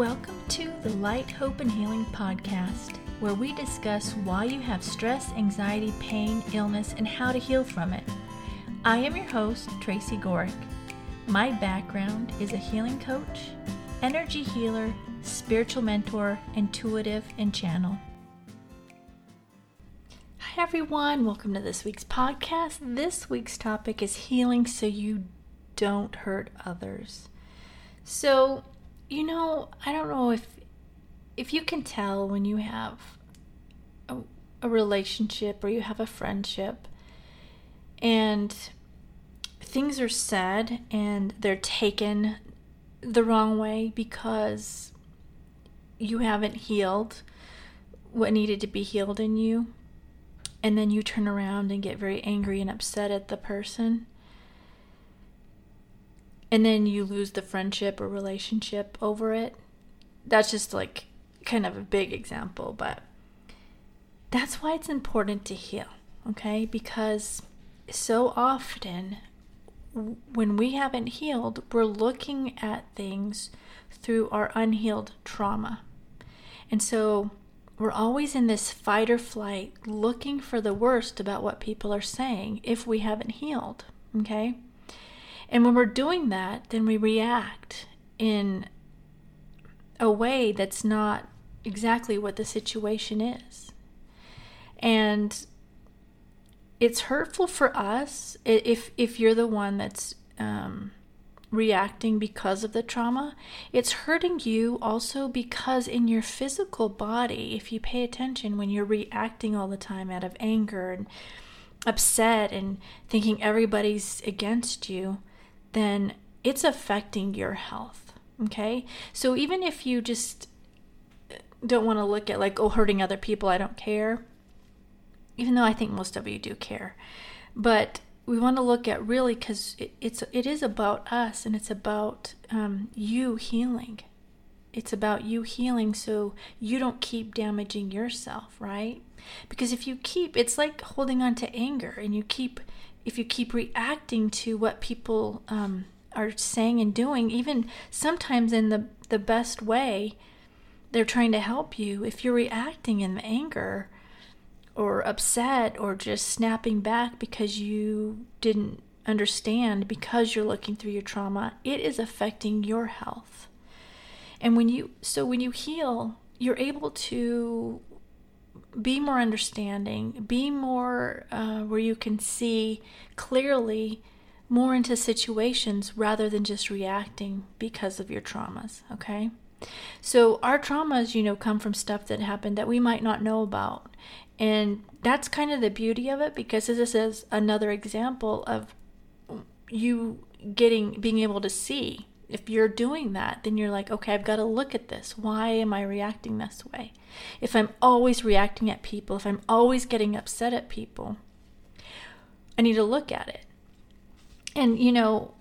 Welcome to the Light, Hope, and Healing podcast, where we discuss why you have stress, anxiety, pain, illness, and how to heal from it. I am your host, Tracy Gorick. My background is a healing coach, energy healer, spiritual mentor, intuitive, and channel. Hi, everyone. Welcome to this week's podcast. This week's topic is healing so you don't hurt others. So, you know, I don't know if if you can tell when you have a, a relationship or you have a friendship and things are said and they're taken the wrong way because you haven't healed what needed to be healed in you and then you turn around and get very angry and upset at the person and then you lose the friendship or relationship over it. That's just like kind of a big example, but that's why it's important to heal, okay? Because so often when we haven't healed, we're looking at things through our unhealed trauma. And so we're always in this fight or flight looking for the worst about what people are saying if we haven't healed, okay? And when we're doing that, then we react in a way that's not exactly what the situation is. And it's hurtful for us if if you're the one that's um, reacting because of the trauma. It's hurting you also because in your physical body, if you pay attention when you're reacting all the time out of anger and upset and thinking everybody's against you, then it's affecting your health. Okay? So even if you just don't want to look at like, oh, hurting other people, I don't care, even though I think most of you do care. But we want to look at really because it, it's it is about us and it's about um, you healing. It's about you healing so you don't keep damaging yourself, right? Because if you keep, it's like holding on to anger and you keep if you keep reacting to what people um, are saying and doing, even sometimes in the, the best way, they're trying to help you. If you're reacting in anger or upset or just snapping back because you didn't understand because you're looking through your trauma, it is affecting your health. And when you, so when you heal, you're able to be more understanding, be more uh, where you can see clearly more into situations rather than just reacting because of your traumas, okay? So our traumas, you know, come from stuff that happened that we might not know about. And that's kind of the beauty of it because this is another example of you getting being able to see if you're doing that, then you're like, okay, I've got to look at this. Why am I reacting this way? If I'm always reacting at people, if I'm always getting upset at people, I need to look at it. And, you know,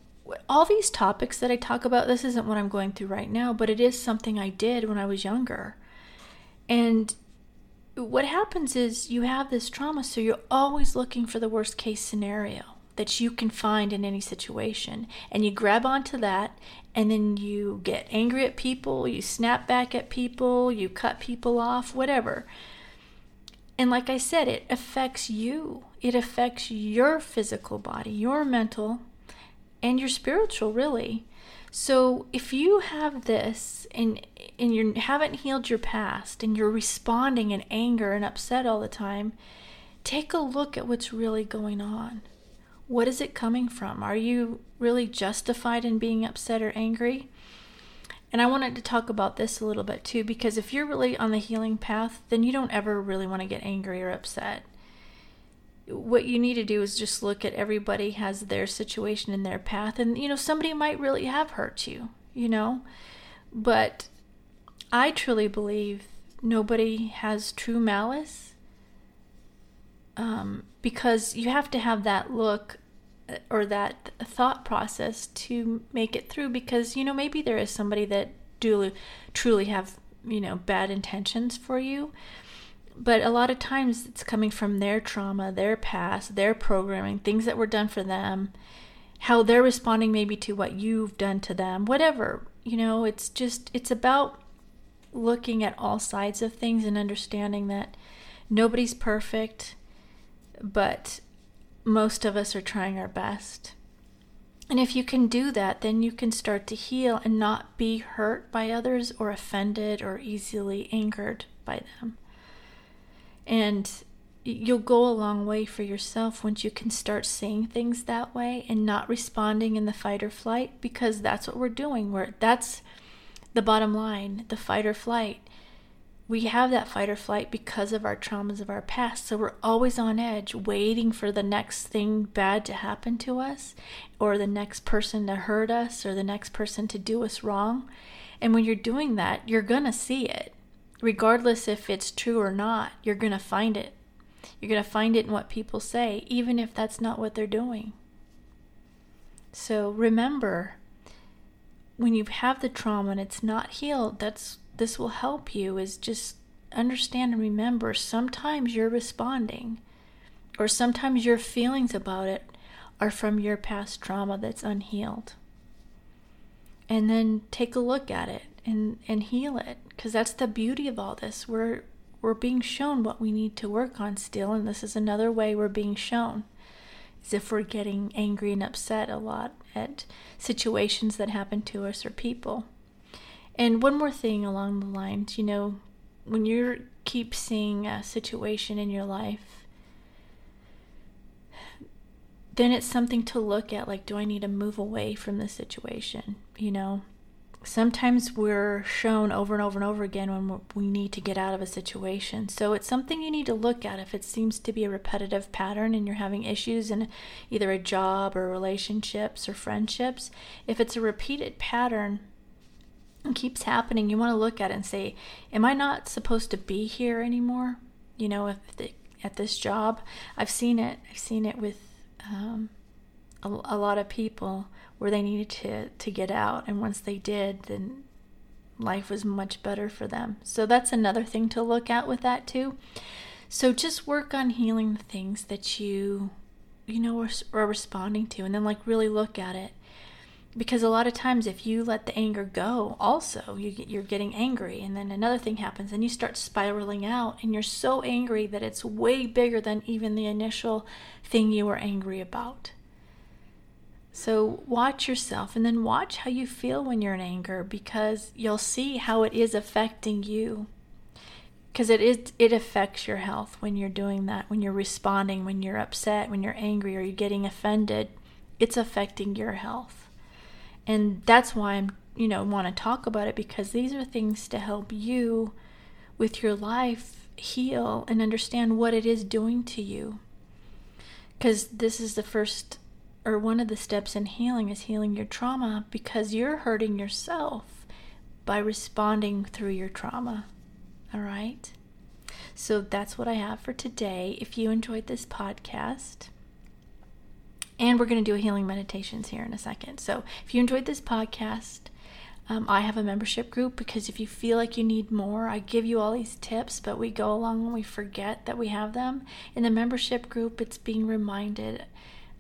all these topics that I talk about, this isn't what I'm going through right now, but it is something I did when I was younger. And what happens is you have this trauma, so you're always looking for the worst case scenario that you can find in any situation. And you grab onto that, and then you get angry at people, you snap back at people, you cut people off, whatever. And like I said, it affects you. It affects your physical body, your mental, and your spiritual, really. So if you have this and and you haven't healed your past and you're responding in anger and upset all the time, take a look at what's really going on. What is it coming from? Are you really justified in being upset or angry? And I wanted to talk about this a little bit too, because if you're really on the healing path, then you don't ever really want to get angry or upset. What you need to do is just look at everybody has their situation in their path, and you know, somebody might really have hurt you, you know, but I truly believe nobody has true malice um, because you have to have that look uh, or that thought process to make it through because you know maybe there is somebody that do truly have you know bad intentions for you. But a lot of times it's coming from their trauma their past their programming things that were done for them how they're responding maybe to what you've done to them whatever you know. It's just it's about looking at all sides of things and understanding that nobody's perfect, but most of us are trying our best. And if you can do that, then you can start to heal and not be hurt by others or offended or easily angered by them. And you'll go a long way for yourself once you can start seeing things that way and not responding in the fight or flight because that's what we're doing. We're that's the bottom line, the fight or flight we have that fight or flight because of our traumas of our past. So we're always on edge, waiting for the next thing bad to happen to us, or the next person to hurt us, or the next person to do us wrong. And when you're doing that, you're going to see it. Regardless if it's true or not, you're going to find it. You're going to find it in what people say, even if that's not what they're doing. So remember, when you have the trauma and it's not healed, that's this will help you is just understand and remember sometimes you're responding or sometimes your feelings about it are from your past trauma that's unhealed. And then take a look at it and, and heal it because that's the beauty of all this. We're we're being shown what we need to work on still and this is another way we're being shown. As if we're getting angry and upset a lot at situations that happen to us or people. And one more thing along the lines, you know, when you keep seeing a situation in your life, then it's something to look at like, do I need to move away from this situation? You know, sometimes we're shown over and over and over again when we need to get out of a situation. So it's something you need to look at if it seems to be a repetitive pattern and you're having issues in either a job or relationships or friendships. If it's a repeated pattern, keeps happening, you want to look at it and say, Am I not supposed to be here anymore? You know, if at this job, I've seen it. I've seen it with um, a, a lot of people where they needed to, to get out. And once they did, then life was much better for them. So that's another thing to look at with that too. So just work on healing the things that you, you know, are, are responding to, and then like really look at it because a lot of times if you let the anger go also you get, you're getting angry and then another thing happens and you start spiraling out and you're so angry that it's way bigger than even the initial thing you were angry about. So watch yourself and then watch how you feel when you're in anger because you'll see how it is affecting you. Because it is it affects your health when you're doing that when you're responding when you're upset when you're angry or you're getting offended. It's affecting your health and that's why I'm, you know, want to talk about it because these are things to help you with your life heal and understand what it is doing to you. Because this is the first or one of the steps in healing is healing your trauma because you're hurting yourself by responding through your trauma. All right? So that's what I have for today. If you enjoyed this podcast, and we're going to do a healing meditations here in a second. So if you enjoyed this podcast, um, I have a membership group because if you feel like you need more, I give you all these tips, but we go along and we forget that we have them. In the membership group, it's being reminded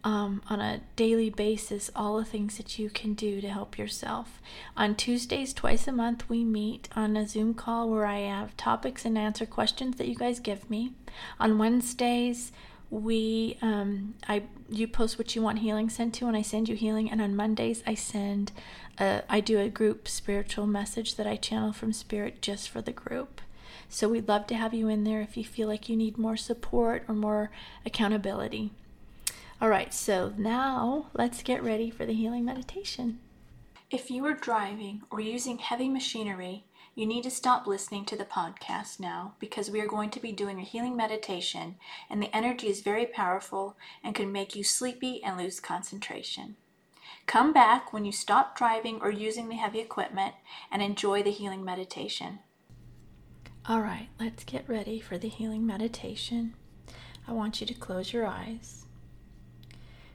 um, on a daily basis all the things that you can do to help yourself. On Tuesdays, twice a month, we meet on a Zoom call where I have topics and answer questions that you guys give me. On Wednesdays, we um, I you post what you want healing sent to and I send you healing and on Mondays I send a, I do a group spiritual message that I channel from spirit just for the group. So we'd love to have you in there if you feel like you need more support or more accountability. All right, so now let's get ready for the healing meditation. If you are driving or using heavy machinery, you need to stop listening to the podcast now because we are going to be doing a healing meditation, and the energy is very powerful and can make you sleepy and lose concentration. Come back when you stop driving or using the heavy equipment and enjoy the healing meditation. All right, let's get ready for the healing meditation. I want you to close your eyes.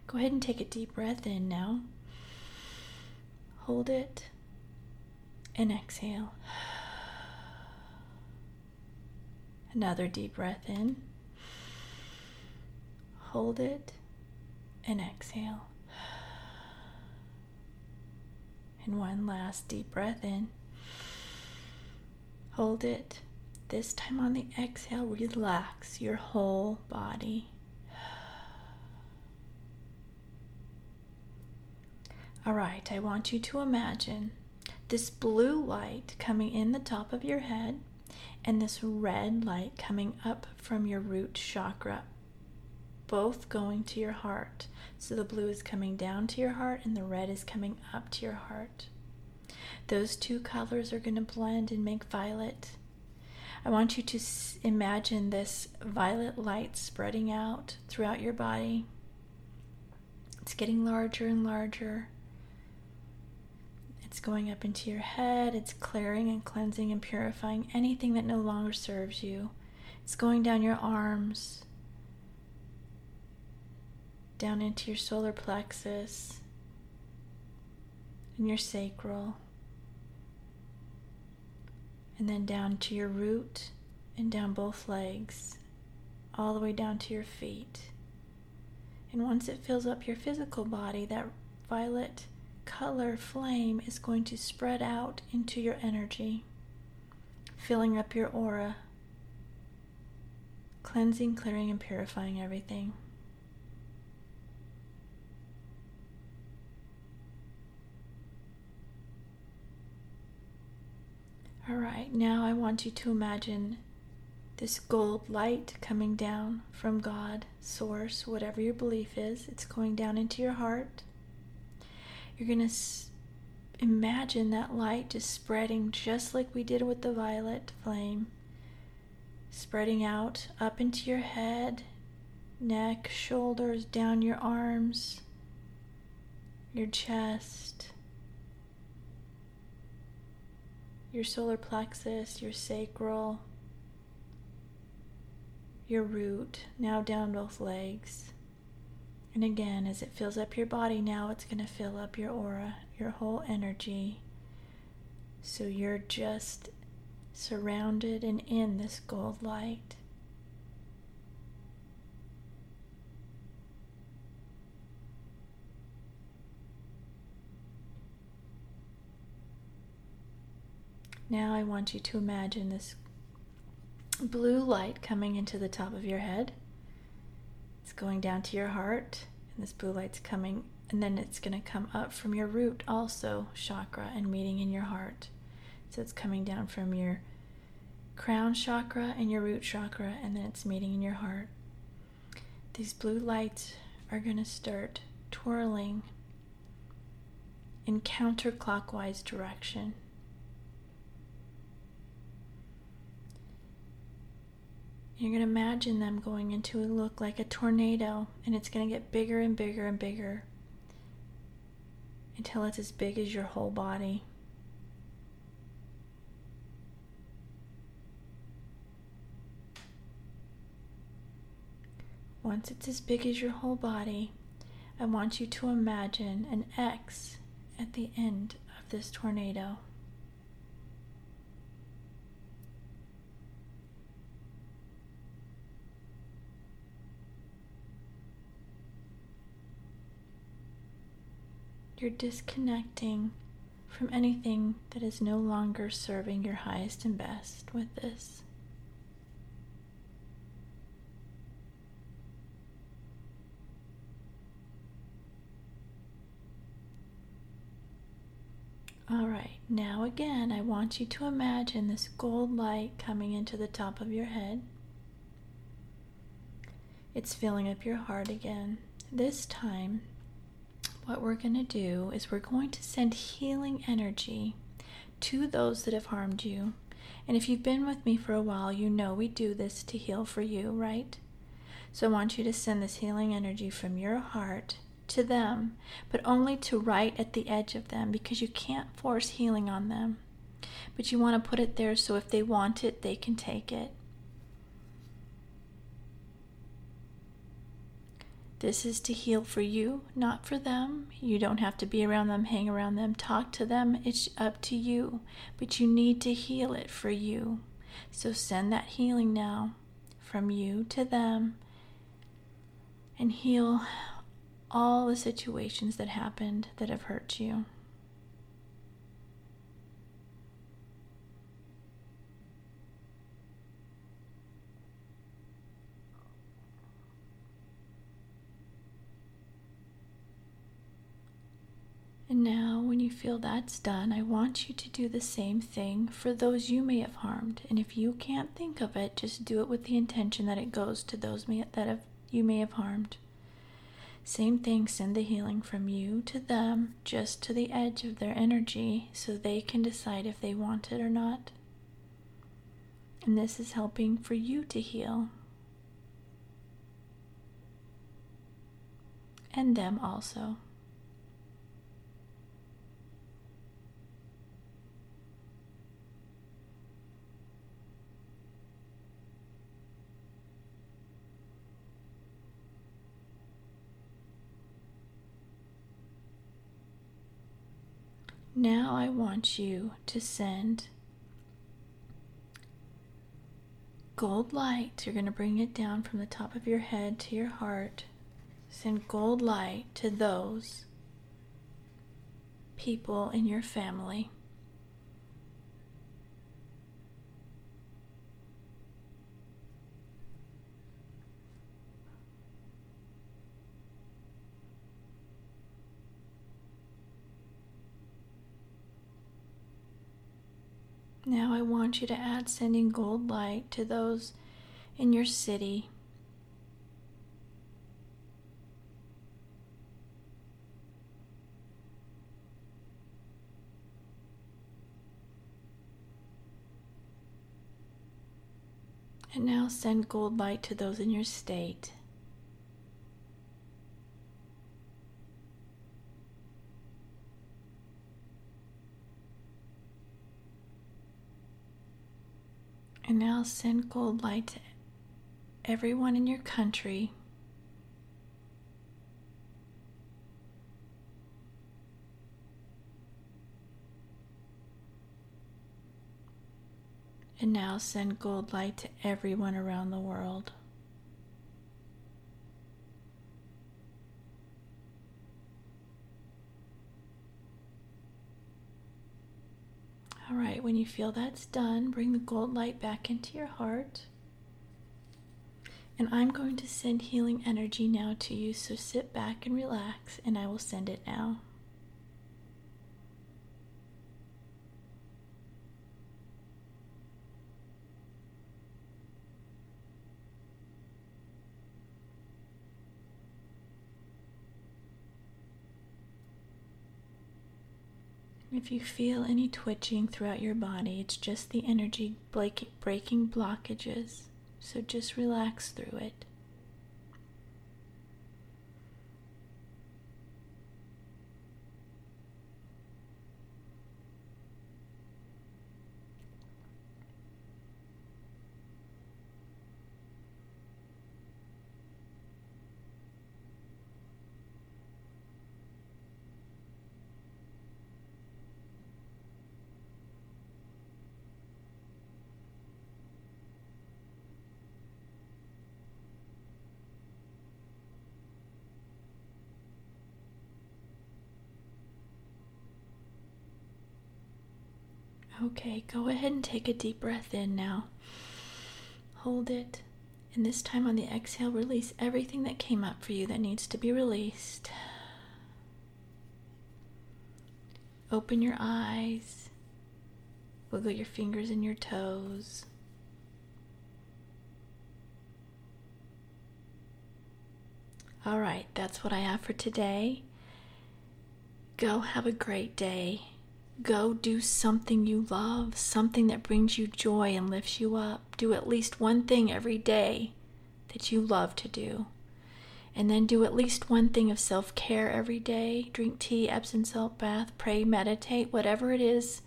Go ahead and take a deep breath in now. Hold it and exhale. Another deep breath in. Hold it and exhale. And one last deep breath in. Hold it. This time on the exhale, relax your whole body. All right, I want you to imagine this blue light coming in the top of your head and this red light coming up from your root chakra, both going to your heart. So the blue is coming down to your heart and the red is coming up to your heart. Those two colors are going to blend and make violet. I want you to imagine this violet light spreading out throughout your body. It's getting larger and larger. It's going up into your head. It's clearing and cleansing and purifying anything that no longer serves you. It's going down your arms, down into your solar plexus and your sacral and then down to your root and down both legs, all the way down to your feet. And once it fills up your physical body, that violet color flame is going to spread out into your energy, filling up your aura, cleansing, clearing, and purifying everything. All right, now I want you to imagine this gold light coming down from God, Source, whatever your belief is. It's going down into your heart. You're going to s- imagine that light just spreading just like we did with the violet flame, spreading out up into your head, neck, shoulders, down your arms, your chest your solar plexus, your sacral, your root, now down both legs. And again, as it fills up your body, now it's going to fill up your aura, your whole energy. So you're just surrounded and in this gold light. Now I want you to imagine this blue light coming into the top of your head. It's going down to your heart, and this blue light's coming, and then it's going to come up from your root, also chakra, and meeting in your heart. So it's coming down from your crown chakra and your root chakra, and then it's meeting in your heart. These blue lights are going to start twirling in counterclockwise direction. You're going to imagine them going into a look like a tornado, and it's going to get bigger and bigger and bigger until it's as big as your whole body. Once it's as big as your whole body, I want you to imagine an X at the end of this tornado. You're disconnecting from anything that is no longer serving your highest and best with this. All right, now again, I want you to imagine this gold light coming into the top of your head. It's filling up your heart again. This time, what we're going to do is we're going to send healing energy to those that have harmed you. And if you've been with me for a while, you know we do this to heal for you, right? So I want you to send this healing energy from your heart to them, but only to right at the edge of them because you can't force healing on them. But you want to put it there so if they want it, they can take it. This is to heal for you, not for them. You don't have to be around them, hang around them, talk to them. It's up to you. But you need to heal it for you. So send that healing now from you to them and heal all the situations that happened that have hurt you. And now, when you feel that's done, I want you to do the same thing for those you may have harmed. And if you can't think of it, just do it with the intention that it goes to those may, that have, you may have harmed. Same thing, send the healing from you to them, just to the edge of their energy, so they can decide if they want it or not. And this is helping for you to heal. And them also. Now I want you to send gold light. You're going to bring it down from the top of your head to your heart. Send gold light to those people in your family. Now I want you to add sending gold light to those in your city. And now send gold light to those in your state. And now send gold light to everyone in your country. And now send gold light to everyone around the world. All right, when you feel that's done, bring the gold light back into your heart. And I'm going to send healing energy now to you, so sit back and relax, and I will send it now. If you feel any twitching throughout your body, it's just the energy breaking blockages. So just relax through it. Okay, go ahead and take a deep breath in now. Hold it. And this time on the exhale, release everything that came up for you that needs to be released. Open your eyes. Wiggle your fingers and your toes. All right, that's what I have for today. Go have a great day. Go do something you love, something that brings you joy and lifts you up. Do at least one thing every day that you love to do. And then do at least one thing of self care every day. Drink tea, Epsom salt bath, pray, meditate, whatever it is.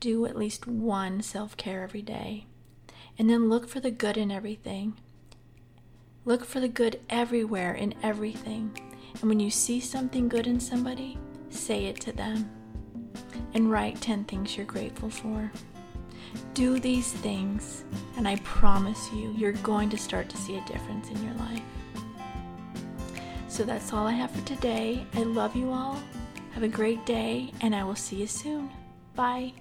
Do at least one self care every day. And then look for the good in everything. Look for the good everywhere in everything. And when you see something good in somebody, say it to them and write 10 things you're grateful for. Do these things, and I promise you, you're going to start to see a difference in your life. So that's all I have for today. I love you all. Have a great day, and I will see you soon. Bye.